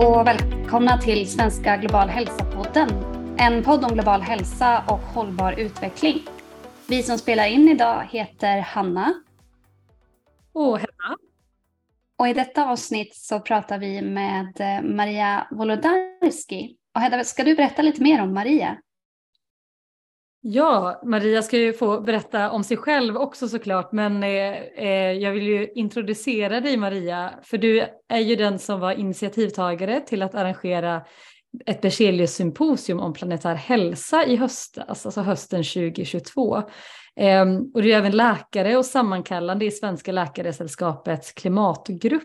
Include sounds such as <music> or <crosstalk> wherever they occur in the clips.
och välkomna till Svenska Global Hälsa-podden. En podd om global hälsa och hållbar utveckling. Vi som spelar in idag heter Hanna. Och Hedda. Och i detta avsnitt så pratar vi med eh, Maria Wolodarski. Och Hedda, ska du berätta lite mer om Maria? Ja, Maria ska ju få berätta om sig själv också såklart, men eh, eh, jag vill ju introducera dig Maria, för du är ju den som var initiativtagare till att arrangera ett Berzelius-symposium om planetär hälsa i höstas, alltså, alltså hösten 2022. Eh, och du är även läkare och sammankallande i Svenska Läkaresällskapets klimatgrupp.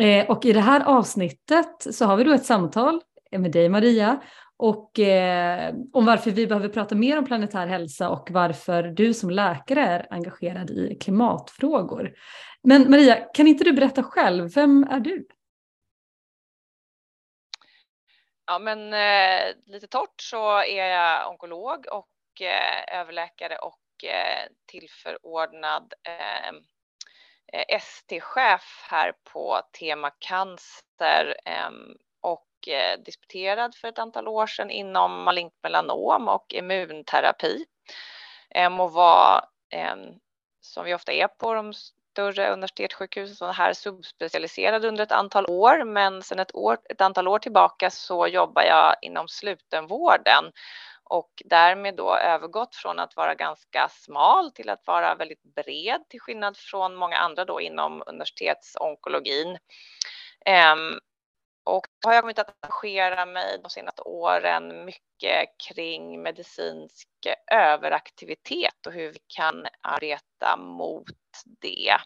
Eh, och i det här avsnittet så har vi då ett samtal med dig Maria och eh, om varför vi behöver prata mer om planetär hälsa och varför du som läkare är engagerad i klimatfrågor. Men Maria, kan inte du berätta själv, vem är du? Ja, men eh, lite torrt så är jag onkolog och eh, överläkare och eh, tillförordnad eh, eh ST-chef här på tema cancer eh, och eh, disputerad för ett antal år sedan inom malignt melanom och immunterapi. Eh, och var, som vi ofta är på de större universitetssjukhusen, så här subspecialiserad under ett antal år. Men sedan ett, år, ett antal år tillbaka så jobbar jag inom slutenvården och därmed då övergått från att vara ganska smal till att vara väldigt bred till skillnad från många andra då inom universitetsonkologin. Och och har jag kommit att engagera mig de senaste åren mycket kring medicinsk överaktivitet och hur vi kan arbeta mot det.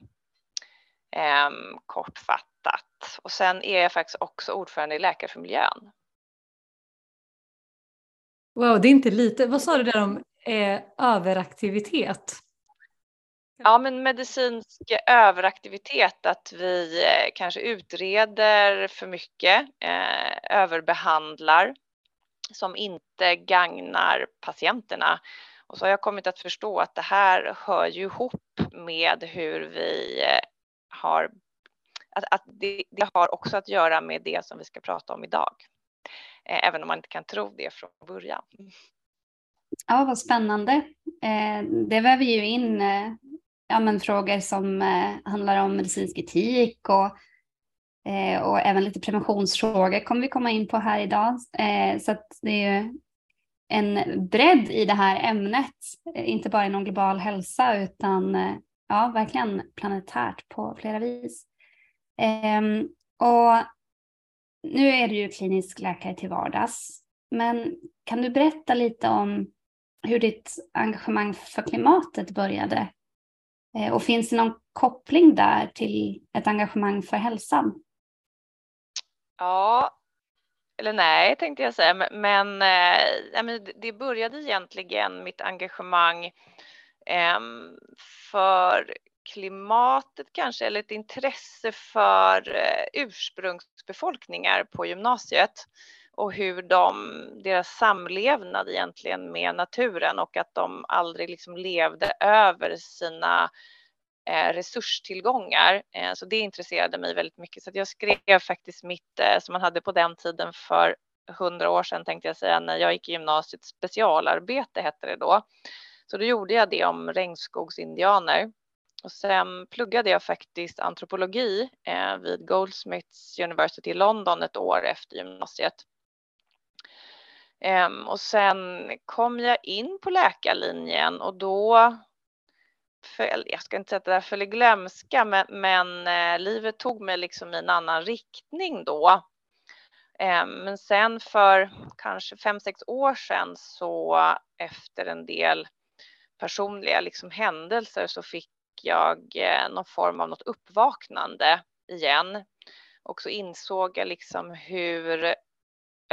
Ehm, kortfattat. Och sen är jag faktiskt också ordförande i Läkare för miljön. Wow, det är inte lite. Vad sa du där om eh, överaktivitet? Ja, men medicinsk överaktivitet, att vi eh, kanske utreder för mycket, eh, överbehandlar som inte gagnar patienterna. Och så har jag kommit att förstå att det här hör ju ihop med hur vi eh, har, att, att det, det, har också att göra med det som vi ska prata om idag. Eh, även om man inte kan tro det från början. Ja, vad spännande. Eh, det väver ju in ja, men frågor som eh, handlar om medicinsk etik och, eh, och även lite preventionsfrågor kommer vi komma in på här idag. Eh, så att det är ju en bredd i det här ämnet, eh, inte bara inom global hälsa utan eh, ja, verkligen planetärt på flera vis. Ehm, och nu är du ju klinisk läkare till vardags, men kan du berätta lite om hur ditt engagemang för klimatet började Eh, och finns det någon koppling där till ett engagemang för hälsan? Ja, eller nej tänkte jag säga, men, eh, men det började egentligen mitt engagemang ehm, för klimatet kanske, eller ett intresse för eh, ursprungsbefolkningar på gymnasiet och hur de, deras samlevnad egentligen med naturen och att de aldrig liksom levde över sina eh, resurstillgångar. Eh, så det intresserade mig väldigt mycket. Så jag skrev faktiskt mitt, eh, som man hade på den tiden för hundra år sedan tänkte jag säga, när jag gick i gymnasiet, specialarbete hette det då. Så då gjorde jag det om regnskogsindianer. Och sen pluggade jag faktiskt antropologi eh, vid Goldsmiths University i London ett år efter gymnasiet. Um, och sen kom jag in på läkarlinjen och då föll, jag ska inte säga att det där föll i glömska, men, men eh, livet tog mig liksom i en annan riktning då. Eh, men sen för kanske fem, sex år sedan så efter en del personliga liksom händelser så fick jag eh, någon form av något uppvaknande igen. Och så insåg jag liksom hur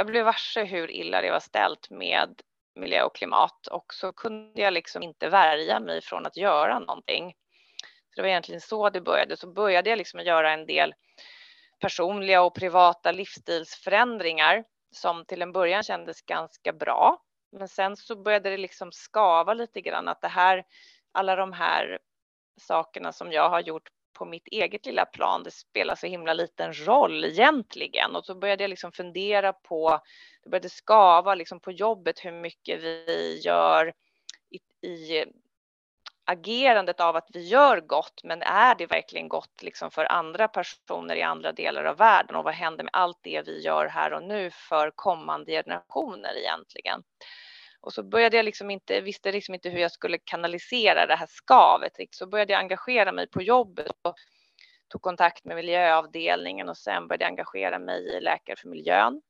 jag blev varse hur illa det var ställt med miljö och klimat och så kunde jag liksom inte värja mig från att göra någonting. Så det var egentligen så det började. Så började jag liksom göra en del personliga och privata livsstilsförändringar som till en början kändes ganska bra. Men sen så började det liksom skava lite grann att det här, alla de här sakerna som jag har gjort på mitt eget lilla plan, det spelar så himla liten roll egentligen. Och så började jag liksom fundera på, det började skava liksom på jobbet hur mycket vi gör i, i agerandet av att vi gör gott, men är det verkligen gott liksom för andra personer i andra delar av världen och vad händer med allt det vi gör här och nu för kommande generationer egentligen? Och så började jag liksom inte, visste liksom inte hur jag skulle kanalisera det här skavet. Liksom. Så började jag engagera mig på jobbet och tog kontakt med miljöavdelningen och sen började jag engagera mig i Läkare för miljön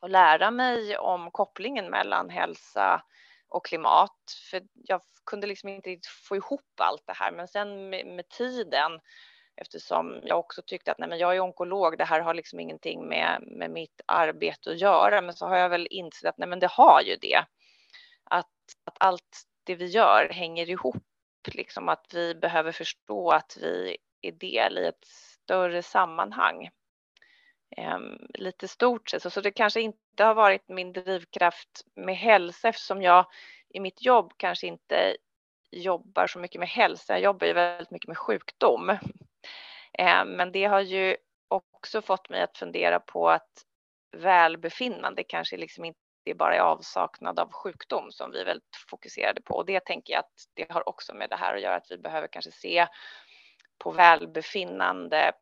och lära mig om kopplingen mellan hälsa och klimat. För jag kunde liksom inte få ihop allt det här, men sen med, med tiden eftersom jag också tyckte att nej, men jag är onkolog, det här har liksom ingenting med, med mitt arbete att göra. Men så har jag väl insett att nej, men det har ju det. Att, att allt det vi gör hänger ihop, liksom att vi behöver förstå att vi är del i ett större sammanhang. Um, lite stort sett. Så, så det kanske inte har varit min drivkraft med hälsa eftersom jag i mitt jobb kanske inte jobbar så mycket med hälsa. Jag jobbar ju väldigt mycket med sjukdom. Eh, men det har ju också fått mig att fundera på att välbefinnande kanske liksom inte bara är avsaknad av sjukdom som vi är väldigt fokuserade på. Och det tänker jag att det har också med det här att göra att vi behöver kanske se på välbefinnande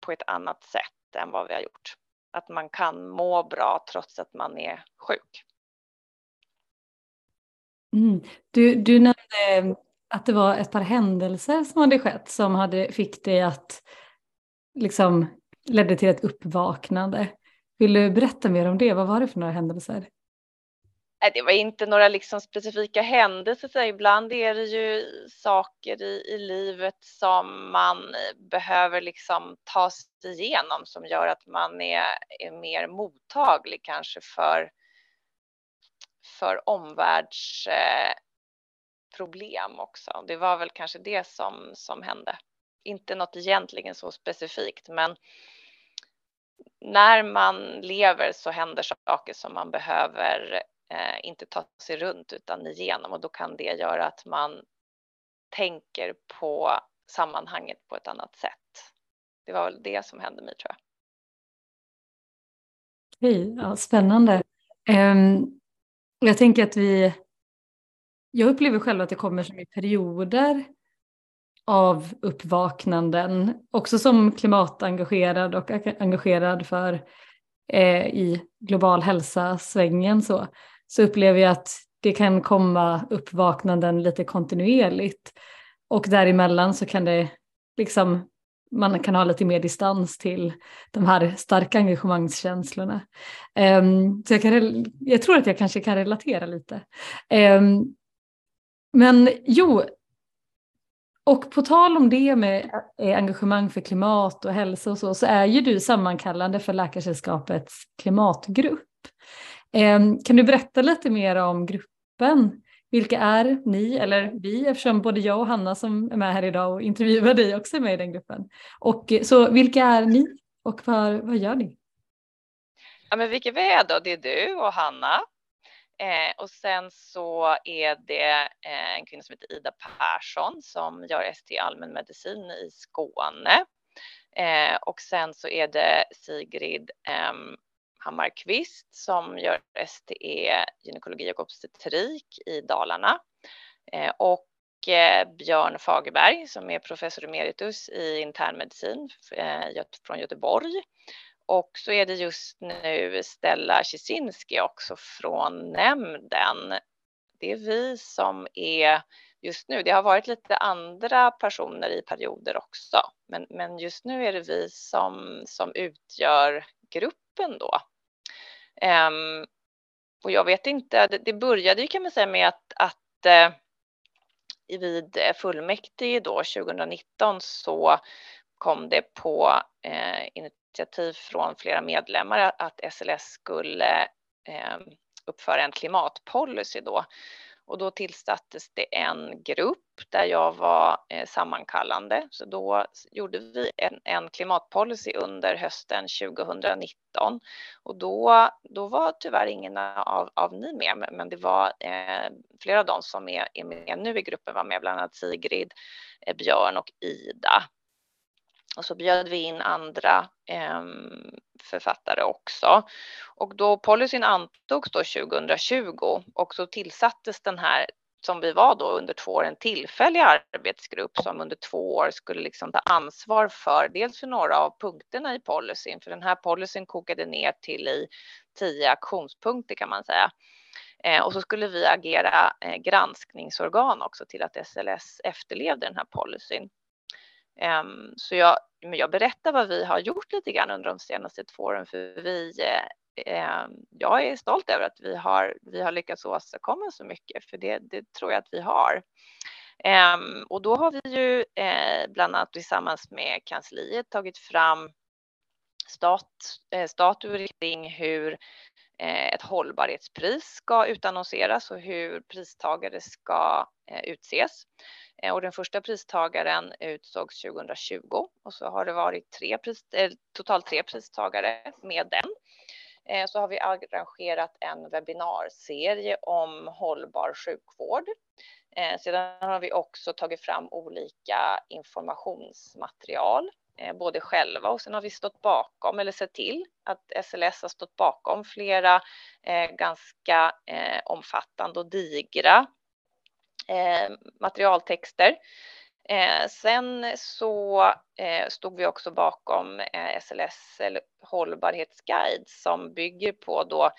på ett annat sätt än vad vi har gjort. Att man kan må bra trots att man är sjuk. Mm. Du, du nämnde att det var ett par händelser som hade skett som hade, fick dig att liksom ledde till ett uppvaknande. Vill du berätta mer om det? Vad var det för några händelser? det var inte några liksom specifika händelser. Så ibland är det ju saker i, i livet som man behöver liksom ta sig igenom som gör att man är, är mer mottaglig kanske för, för omvärlds... eh, problem också. Det var väl kanske det som, som hände. Inte något egentligen så specifikt, men när man lever så händer saker som man behöver eh, inte ta sig runt utan igenom och då kan det göra att man tänker på sammanhanget på ett annat sätt. Det var väl det som hände mig tror jag. Okej, ja, spännande. Um, jag tänker att vi, jag upplever själv att det kommer som i perioder av uppvaknanden, också som klimatengagerad och engagerad för eh, i global hälsa-svängen så, så upplever jag att det kan komma uppvaknanden lite kontinuerligt och däremellan så kan det liksom man kan ha lite mer distans till de här starka engagemangskänslorna. Um, ehm, så jag, kan, jag tror att jag kanske kan relatera lite. Um, men jo, och på tal om det med eh, engagemang för klimat och hälsa och så, så är ju du sammankallande för Läkarsällskapets klimatgrupp. Ehm, kan du berätta lite mer om gruppen? Vilka är ni, eller vi, eftersom både jag och Hanna som är med här idag och intervjuar dig också är med i den gruppen. Och, eh, så vilka är ni och vad, vad gör ni? Ja, men vilka vi är då? Det är du och Hanna Eh, och sen så är det eh, en kvinna som heter Ida Persson som gör ST allmänmedicin i Skåne. Eh, och sen så är det Sigrid eh, Hammarkvist som gör STE gynekologi och obstetrik i Dalarna. Eh, och eh, Björn Fagerberg som är professor emeritus i internmedicin eh, från Göteborg och så är det just nu Stella Kisinski också från nämnden. Det är vi som är just nu. Det har varit lite andra personer i perioder också, men, men just nu är det vi som, som utgör gruppen då. Um, och jag vet inte, det, det började ju kan man säga med att, att uh, vid eh, fullmäktige då 2019 så kom det på eh, initiativ från flera medlemmar att SLS skulle eh, uppföra en klimatpolicy då. Och då tillsattes det en grupp där jag var eh, sammankallande. Så då gjorde vi en, en, klimatpolicy under hösten 2019. Och då, då var tyvärr ingen av, av ni med, men det var eh, flera av dem som är, är med nu i gruppen var med, bland annat Sigrid, eh, Björn och Ida. Och så bjöd vi in andra eh, författare också. Och då policyn antogs då 2020 och så tillsattes den här som vi var då under två år en tillfällig arbetsgrupp som under två år skulle liksom ta ansvar för dels för några av punkterna i policyn, för den här policyn kokade ner till i tio aktionspunkter kan man säga. Eh, och så skulle vi agera eh, granskningsorgan också till att SLS efterlevde den här policyn. Ehm, så jag, jag berättar vad vi har gjort lite grann under de senaste två åren, för vi eh, ehm, jag är stolt över att vi har, vi har lyckats åstadkomma så mycket, för det, det tror jag att vi har. Ehm, och då har vi ju eh, bland annat tillsammans med kansliet tagit fram stat, eh, statuer kring hur eh, ett hållbarhetspris ska utannonseras och hur pristagare ska eh, utses. Eh, och den första pristagaren utsågs 2020 och så har det varit tre pris, eh, totalt tre pristagare med den. Eh, så har vi arrangerat en webbinarserie om hållbar sjukvård. Eh, sedan har vi också tagit fram olika informationsmaterial, eh, både själva och sen har vi stått bakom eller sett till att SLS har stått bakom flera eh, ganska omfattande och digra Eh, materialtexter Eh, sen så eh, stod vi också bakom eh, SLS eller hållbarhetsguide som bygger på då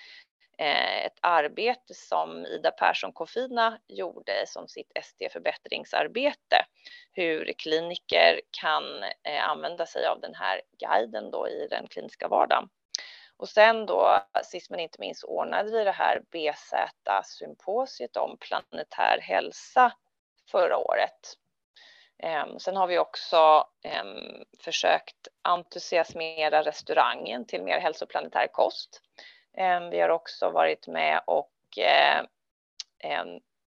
eh, ett arbete som Ida Persson Kofina gjorde som sitt ST-förbättringsarbete. Hur kliniker kan eh, använda sig av den här guiden då i den kliniska vardagen. Och sen då, sist men inte minst, ordnade vi det här BZ-symposiet om planetär hälsa förra året ehm, sen har vi också ehm, försökt entusiasmera restaurangen till mer hälsoplanetär kost. Ehm, vi har också varit med och eh,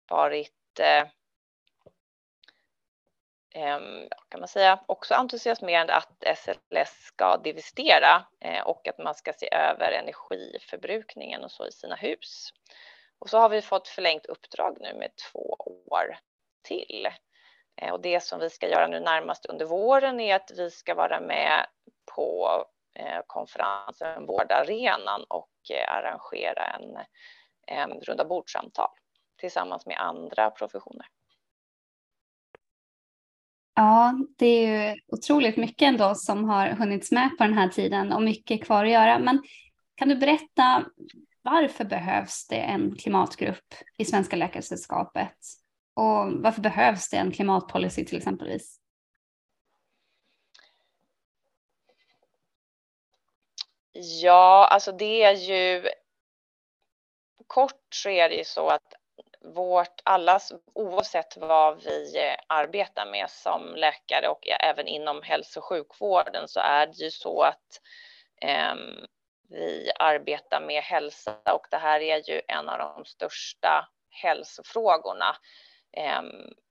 varit eh, Ehm, kan man säga, också entusiasmerande att SLS ska divestera eh, och att man ska se över energiförbrukningen och så i sina hus. Och så har vi fått förlängt uppdrag nu med två år till. Eh, och det som vi ska göra nu närmast under våren är att vi ska vara med på eh, konferensen Vårdarenan och eh, arrangera en, en runda bordsamtal tillsammans med andra professioner. Ja, det är ju otroligt mycket ändå som har hunnits med på den här tiden och mycket kvar att göra. Men kan du berätta varför behövs det en klimatgrupp i Svenska Läkaresällskapet? Och varför behövs det en klimatpolicy till exempelvis? Ja, alltså det är ju kort så är det ju så att vårt allas, oavsett vad vi eh, arbetar med som läkare och även inom hälso och sjukvården så är det ju så att eh, vi arbetar med hälsa och det här är ju en av de största hälsofrågorna. Eh,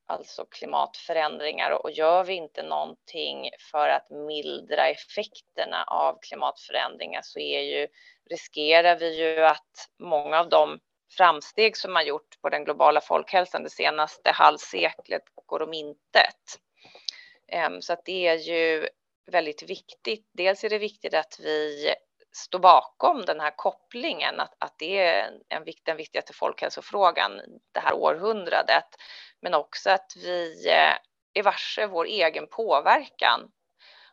alltså klimatförändringar och gör vi inte någonting för att mildra effekterna av klimatförändringar så är ju, riskerar vi ju att många av de framsteg som man gjort på den globala folkhälsan det senaste halvseklet går om intet. Ehm, så att det är ju väldigt viktigt. Dels är det viktigt att vi står bakom den här kopplingen, att, att det är en, den viktigaste folkhälsofrågan det här århundradet, men också att vi eh, är varse vår egen påverkan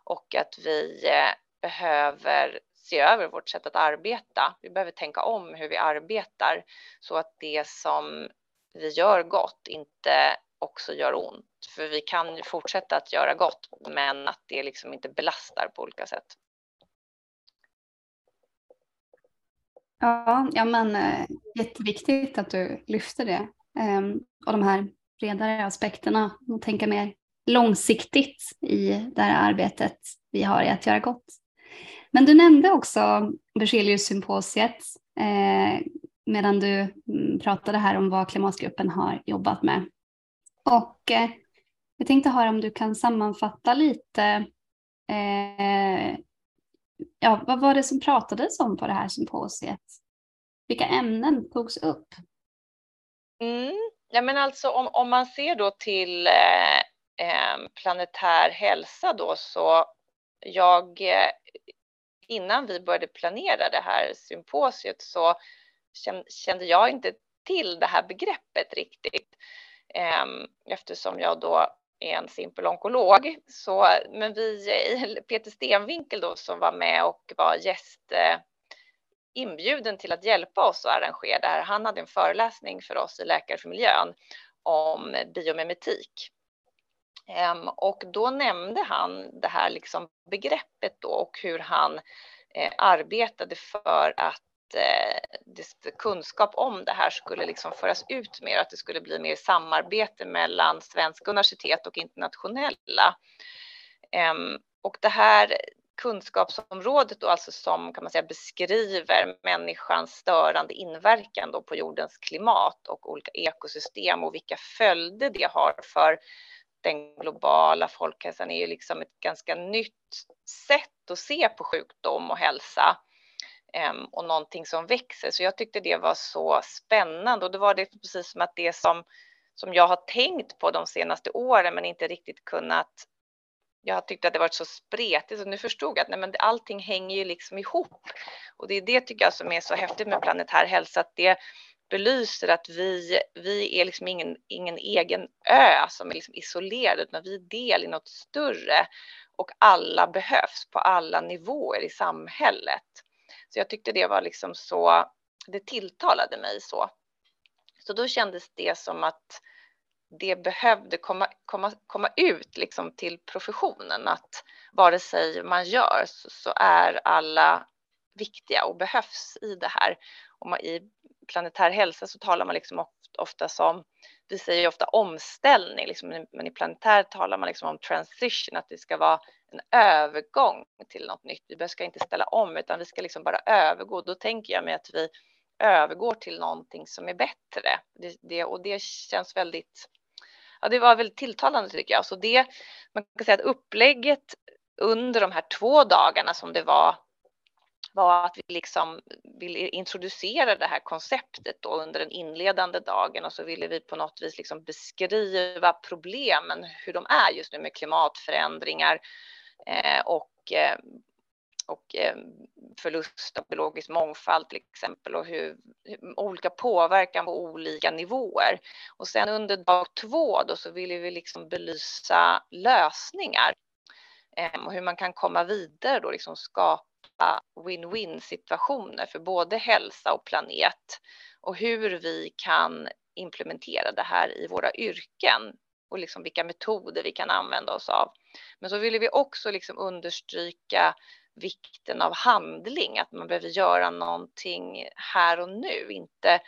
och att vi eh, behöver se över vårt sätt att arbeta. Vi behöver tänka om hur vi arbetar så att det som vi gör gott inte också gör ont. För vi kan ju fortsätta att göra gott, men att det liksom inte belastar på olika sätt. Ja, ja men eh, jätteviktigt att du lyfter det. Ehm, och de här bredare aspekterna och tänka mer långsiktigt i det här arbetet vi har i att göra gott. Men du nämnde också Berzelius-symposiet eh, medan du mm, pratade här om vad klimatgruppen har jobbat med. Och eh, jag tänkte höra om du kan sammanfatta lite eh, ja, vad var det som pratades om på det här symposiet? Vilka ämnen togs upp? Mm. Ja, men alltså om, om man ser då till eh, eh planetär hälsa då så jag eh, innan vi började planera det här symposiet så kände jag inte till det här begreppet riktigt ehm, eftersom jag då är en simpel onkolog. Så, men vi, <laughs> Peter Stenvinkel då som var med och var gäst eh, inbjuden till att hjälpa oss att arrangera det här. Han hade en föreläsning för oss i Läkare för miljön om biomimetik. Och då nämnde han det här liksom begreppet då och hur han eh, arbetade för att eh, kunskap om det här skulle liksom föras ut mer, att det skulle bli mer samarbete mellan svenska universitet och internationella. Och det här kunskapsområdet då alltså som kan man säga beskriver människans störande inverkan då på jordens klimat och olika ekosystem och vilka följder det har för den globala folkhälsan är ju liksom ett ganska nytt sätt att se på sjukdom och hälsa ehm, och någonting som växer. Så jag tyckte det var så spännande och det var det precis som att det som, som jag har tänkt på de senaste åren men inte riktigt kunnat jag tyckte att det varit så spretigt och nu förstod jag att nej, men allting hänger ju liksom ihop. Och det är det tycker jag som är så häftigt med planetär hälsa, att det belyser att vi, vi är liksom ingen, ingen egen ö som är liksom isolerad, utan vi är del i något större och alla behövs på alla nivåer i samhället. Så jag tyckte det var liksom så, det tilltalade mig så. Så då kändes det som att det behövde komma, komma, komma ut liksom till professionen att vare sig man gör så, så är alla viktiga och behövs i det här. Man, I planetär hälsa så talar man liksom ofta som, vi säger ofta omställning, liksom, men i planetär talar man liksom om transition, att det ska vara en övergång till något nytt. Vi ska inte ställa om, utan vi ska liksom bara övergå. Då tänker jag mig att vi övergår till någonting som är bättre. Det, det, och det känns väldigt, ja, det var väldigt tilltalande tycker jag. Så det, man kan säga att upplägget under de här två dagarna som det var var att vi liksom ville introducera det här konceptet då under den inledande dagen och så ville vi på något vis liksom beskriva problemen, hur de är just nu med klimatförändringar eh, och eh, och eh, förlust av biologisk mångfald till exempel och hur, hur, olika påverkan på olika nivåer. Och sen under dag två då så ville vi liksom belysa lösningar eh, och hur man kan komma vidare då liksom skapa win-win situationer för både hälsa och planet och hur vi kan implementera det här i våra yrken och liksom vilka metoder vi kan använda oss av. Men så ville vi också liksom understryka vikten av handling, att man behöver göra någonting här och nu, inte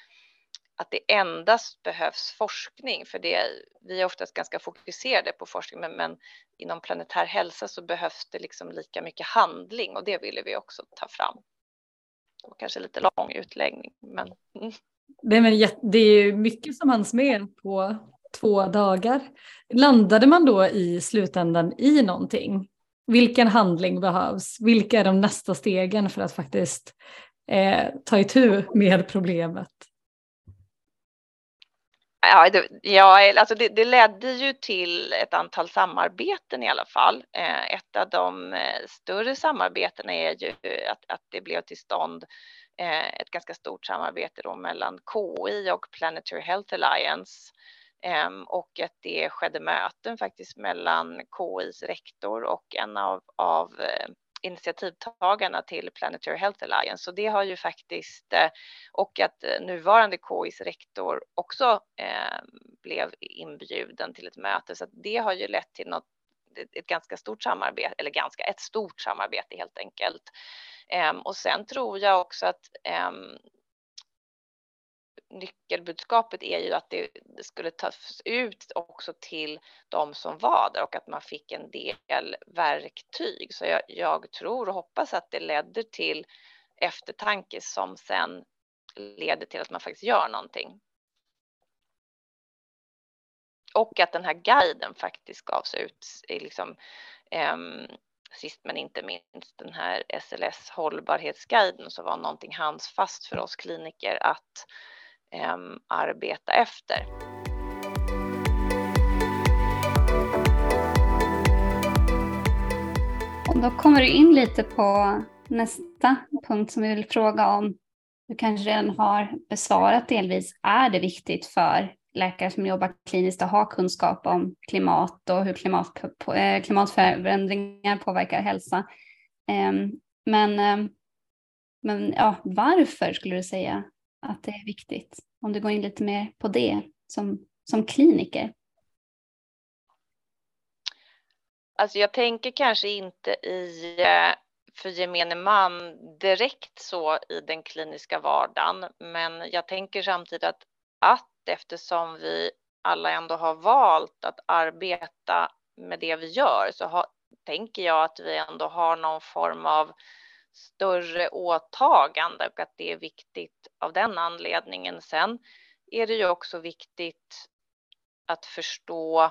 att det endast behövs forskning, för det, vi är oftast ganska fokuserade på forskning, men, men inom planetär hälsa så behövs det liksom lika mycket handling och det ville vi också ta fram. Och kanske lite lång utläggning, men. Mm. Det, är, det är mycket som hanns med på två dagar. Landade man då i slutändan i någonting? Vilken handling behövs? Vilka är de nästa stegen för att faktiskt eh, ta itu med problemet? Ja, det, ja alltså det, det, ledde ju till ett antal samarbeten i alla fall. Eh, ett av de eh, större samarbetena är ju att, att det blev till stånd eh, ett ganska stort samarbete då mellan KI och Planetary Health Alliance ehm, och att det skedde möten faktiskt mellan KIs rektor och en av, av eh, initiativtagarna till Planetary Health Alliance. Så det har ju faktiskt, eh, och att eh, nuvarande KIs rektor också eh, blev inbjuden till ett möte, så det har ju lett till något ett ganska stort samarbete, eller ganska, ett stort samarbete helt enkelt. Ehm, och sen tror jag också att ehm, nyckelbudskapet är ju att det, skulle tas ut också till de som var där och att man fick en del verktyg. Så jag, jag tror och hoppas att det ledde till eftertanke som sen leder till att man faktiskt gör någonting. Och att den här guiden faktiskt gavs ut i liksom, eh, sist men inte minst den här SLS hållbarhetsguiden som var någonting handsfast för oss kliniker att arbeta efter. Och Då kommer du in lite på nästa punkt som vi vill fråga om. Du kanske redan har besvarat delvis. Är det viktigt för läkare som jobbar kliniskt att ha kunskap om klimat och hur klimat, eh, klimatförändringar påverkar hälsa? Ehm, men, ehm, men ja, varför skulle du säga att det är viktigt? Om du går in lite mer på det som, som kliniker. Alltså jag tänker kanske inte i eh, för gemene man direkt så i den kliniska vardagen, men jag tänker samtidigt att, att eftersom vi alla ändå har valt att arbeta med det vi gör så har, tänker jag att vi ändå har någon form av större åtagande och att det är viktigt av den anledningen. Sen är det ju också viktigt att förstå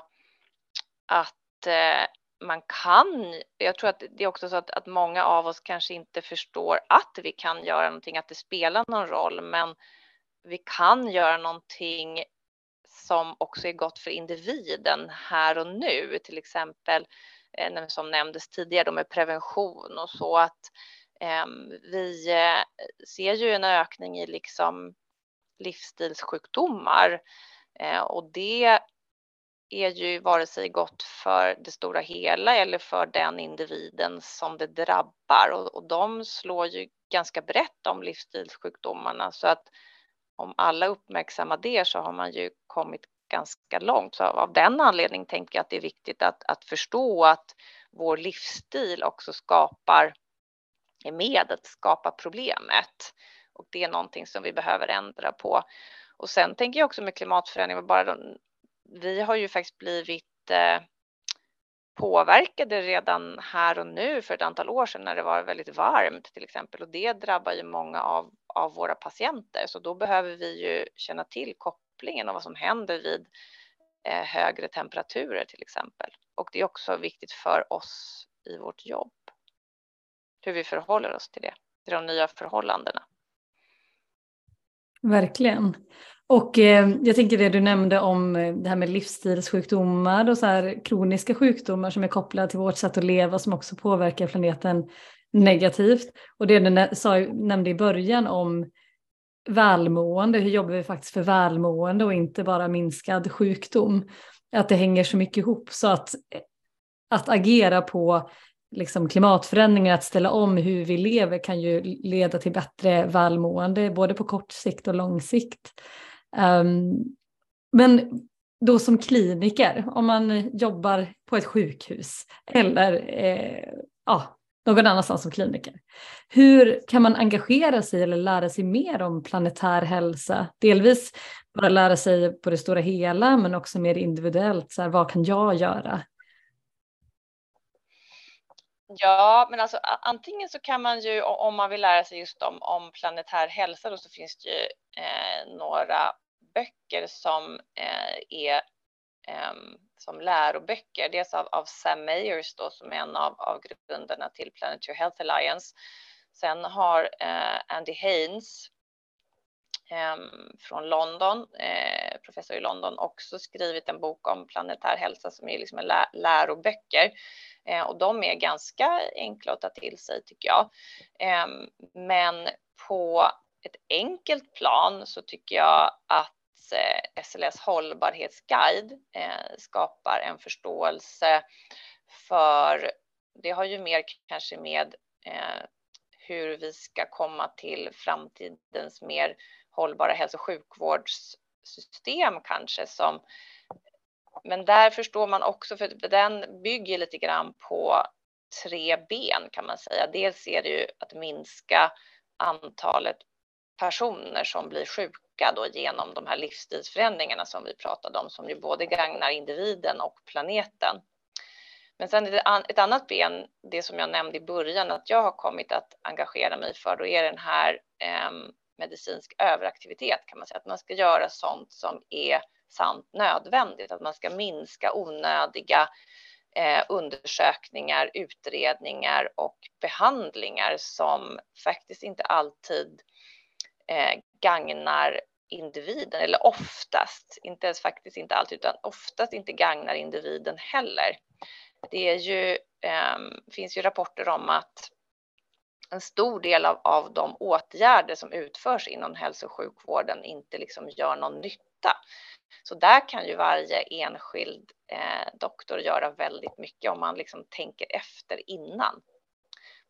att eh, man kan, jag tror att det är också så att, att många av oss kanske inte förstår att vi kan göra någonting, att det spelar någon roll, men vi kan göra någonting som också är gott för individen här och nu, till exempel eh, som nämndes tidigare då med prevention och så att eh, Ehm, vi eh, ser ju en ökning i liksom livsstilssjukdomar eh, och det är ju vare sig gott för det stora hela eller för den individen som det drabbar och, och de slår ju ganska brett om livsstilssjukdomarna så att om alla uppmärksammar det så har man ju kommit ganska långt. Så av den anledningen tänker jag att det är viktigt att, att förstå att vår livsstil också skapar, är med att skapa problemet. Och det är någonting som vi behöver ändra på. Och sen tänker jag också med klimatförändring, bara vi har ju faktiskt blivit eh, påverkade redan här och nu för ett antal år sedan när det var väldigt varmt till exempel och det drabbar ju många av, av våra patienter så då behöver vi ju känna till kopplingen och vad som händer vid eh, högre temperaturer till exempel. Och det är också viktigt för oss i vårt jobb. Hur vi förhåller oss till det, till de nya förhållandena. Verkligen. Och eh, jag tänker det du nämnde om eh, det här med livsstilssjukdomar och så här kroniska sjukdomar som är kopplade till vårt sätt att leva som också påverkar planeten negativt. Och det du sa, nämnde i början om välmående, hur jobbar vi faktiskt för välmående och inte bara minskad sjukdom. Att det hänger så mycket ihop så att, eh, att agera på liksom klimatförändringar, att ställa om hur vi lever kan ju leda till bättre välmående både på kort sikt och lång sikt. Um, men då som kliniker, om man jobbar på ett sjukhus eller eh, ja, någon annanstans som kliniker. Hur kan man engagera sig eller lära sig mer om planetär hälsa? Delvis bara lära sig på det stora hela men också mer individuellt. Så här, vad kan jag göra? Ja, men alltså antingen så kan man ju om man vill lära sig just om, om planetär hälsa då så finns det ju eh, några böcker som eh, är eh, som läroböcker. Dels av, av Sam Mayers då, som är en av, av grundarna till Planetary Health Alliance. Sen har eh, Andy Haynes från London, eh, professor i London, också skrivit en bok om planetär hälsa som är liksom en lä läroböcker. Eh, och de är ganska enkla att ta till sig tycker jag. Ehm, men på ett enkelt plan så tycker jag att eh, SLS hållbarhetsguide skapar en förståelse för, det har ju mer kanske med hur vi ska komma till framtidens mer hållbara hälso och sjukvårdssystem kanske som men där förstår man också, för den bygger lite grann på tre ben kan man säga. Dels är det ju att minska antalet personer som blir sjuka då genom de här livsstilsförändringarna som vi pratade om, som ju både gagnar individen och planeten. Men sen är det ett annat ben, det som jag nämnde i början, att jag har kommit att engagera mig för, då är den här eh, medicinsk överaktivitet kan man säga, att man ska göra sånt som är sant nödvändigt, att man ska minska onödiga eh, undersökningar, utredningar och behandlingar som faktiskt inte alltid eh, gagnar individen, eller oftast, inte ens faktiskt inte alltid, utan oftast inte gagnar individen heller. Det är ju, eh, finns ju rapporter om att en stor del av, av de åtgärder som utförs inom hälso och sjukvården inte liksom gör någon nytta. Så där kan ju varje enskild eh, doktor göra väldigt mycket om man liksom tänker efter innan.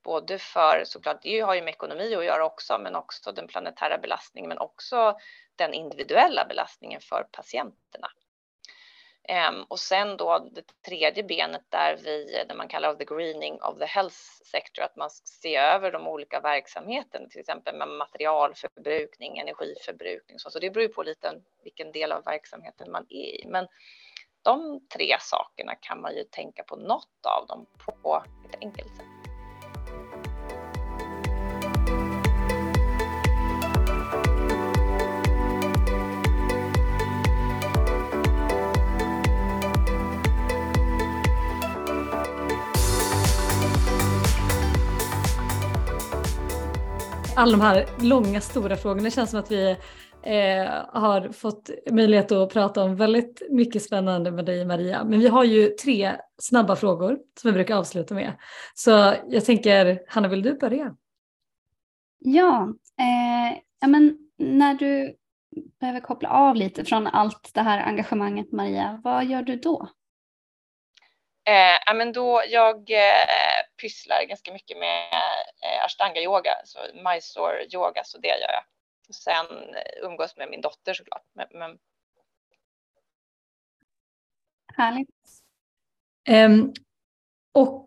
Både för såklart, det har ju med ekonomi att göra också, men också den planetära belastningen, men också den individuella belastningen för patienterna. Ehm, och sen då det tredje benet där vi, det man kallar the greening of the health sector, att man ser över de olika verksamheterna, till exempel med materialförbrukning, energiförbrukning, så, så det beror på lite vilken del av verksamheten man är i. Men de tre sakerna kan man ju tänka på något av dem på ett enkelt sätt. Alla de här långa stora frågorna. Det känns som att vi eh, har fått möjlighet att prata om väldigt mycket spännande med dig Maria. Men vi har ju tre snabba frågor som vi brukar avsluta med. Så jag tänker, Hanna vill du börja? Ja, eh, ja men när du behöver koppla av lite från allt det här engagemanget Maria, vad gör du då? Eh, men då jag eh, pysslar ganska mycket med eh, ashtanga yoga, så Mysore yoga, så det gör jag. Och sen eh, umgås med min dotter såklart. Men, men... Härligt. Um, och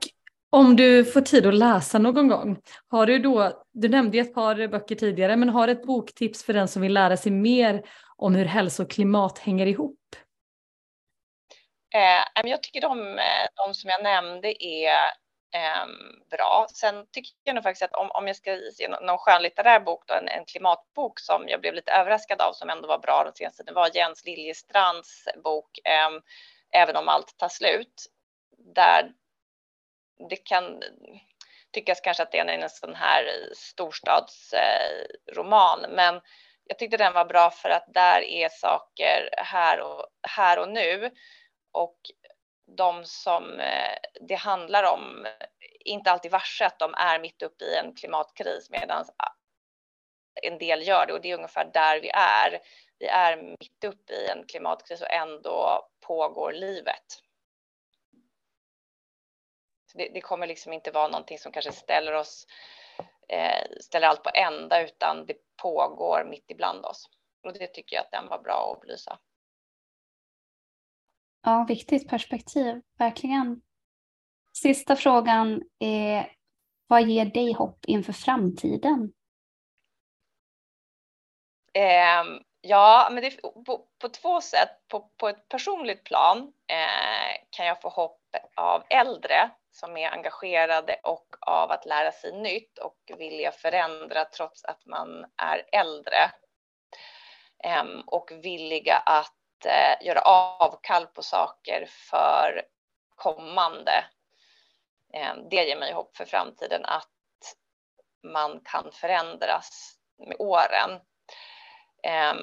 om du får tid att läsa någon gång, har du då, du nämnde ett par böcker tidigare, men har ett boktips för den som vill lära sig mer om hur hälsa och klimat hänger ihop? Eh, jag tycker de, eh, de som jag nämnde är Ehm, bra. Sen tycker jag nog faktiskt att om, om jag ska ge någon skönlitterär bok, då, en, en klimatbok som jag blev lite överraskad av som ändå var bra den senaste, det var Jens Liljestrands bok eh, Även om allt tar slut. Där det kan tyckas kanske att det är en sån här storstadsroman, eh, men jag tyckte den var bra för att där är saker här och, här och nu och de som eh, det handlar om inte alltid varse att de är mitt uppe i en klimatkris medan en del gör det och det är ungefär där vi är. Vi är mitt uppe i en klimatkris och ändå pågår livet. Det, det, kommer liksom inte vara någonting som kanske ställer oss, eh, ställer allt på ända utan det pågår mitt ibland oss. Och det tycker jag att den var bra att belysa. Ja, viktigt perspektiv, verkligen. Sista frågan är, vad ger dig hopp inför framtiden? Eh, ja, men det, på, på två sätt. På, på ett personligt plan eh, kan jag få hopp av äldre som är engagerade och av att lära sig nytt och vilja förändra trots att man är äldre. Eh, och villiga att eh, göra avkall på saker för kommande. Eh, det ger mig hopp för framtiden att man kan förändras med åren. Eh,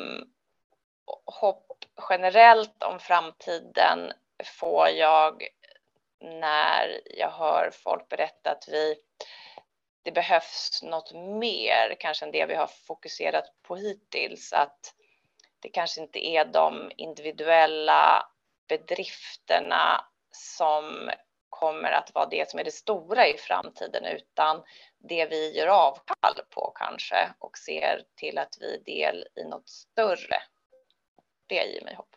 hopp generellt om framtiden får jag när jag hör folk berätta att vi det behövs något mer kanske än det vi har fokuserat på hittills. Att det kanske inte är de individuella bedrifterna som kommer att vara det som är det stora i framtiden utan det vi gör avkall på kanske och ser till att vi är del i något större. Det ger mig hopp.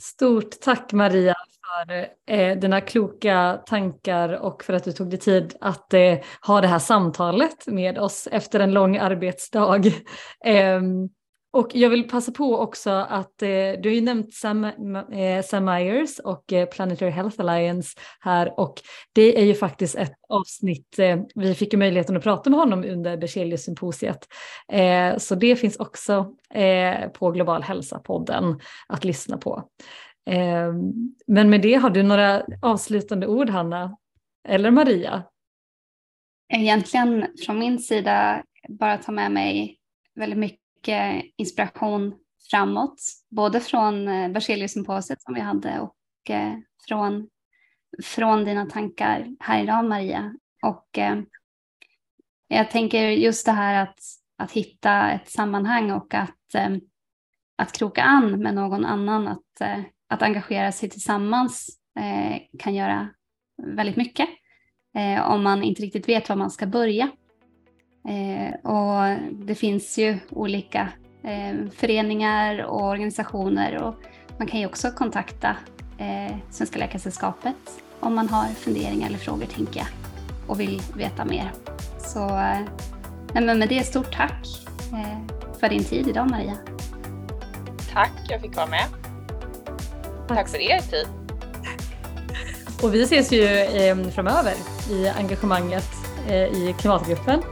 Stort tack Maria för eh, dina kloka tankar och för att du tog dig tid att eh, ha det här samtalet med oss efter en lång arbetsdag. <laughs> Ehm, och jag vill passa på också att eh, du har ju nämnt Sam, eh, Sam Myers och eh, Planetary Health Alliance här och det är ju faktiskt ett avsnitt, eh, vi fick ju möjligheten att prata med honom under Berzelius-symposiet. Eh, så det finns också eh, på Global hälsa-podden att lyssna på. Eh, men med det, har du några avslutande ord Hanna? Eller Maria? Egentligen från min sida bara ta med mig väldigt mycket mycket inspiration framåt, både från eh, Berzeliussymposiet som vi hade och eh, från, från dina tankar här idag Maria. Och eh, jag tänker just det här att, att hitta ett sammanhang och att, att kroka an med någon annan, att, att engagera sig tillsammans kan göra väldigt mycket om man inte riktigt vet var man ska börja. Eh, och det finns ju olika eh, föreningar och organisationer och man kan ju också kontakta eh, Svenska Läkaresällskapet om man har funderingar eller frågor tänker jag och vill veta mer. Så eh, nej, men med det, stort tack eh, för din tid idag Maria. Tack, jag fick vara med. Tack, tack för er tid. Och vi ses ju eh, framöver i engagemanget i klimatgruppen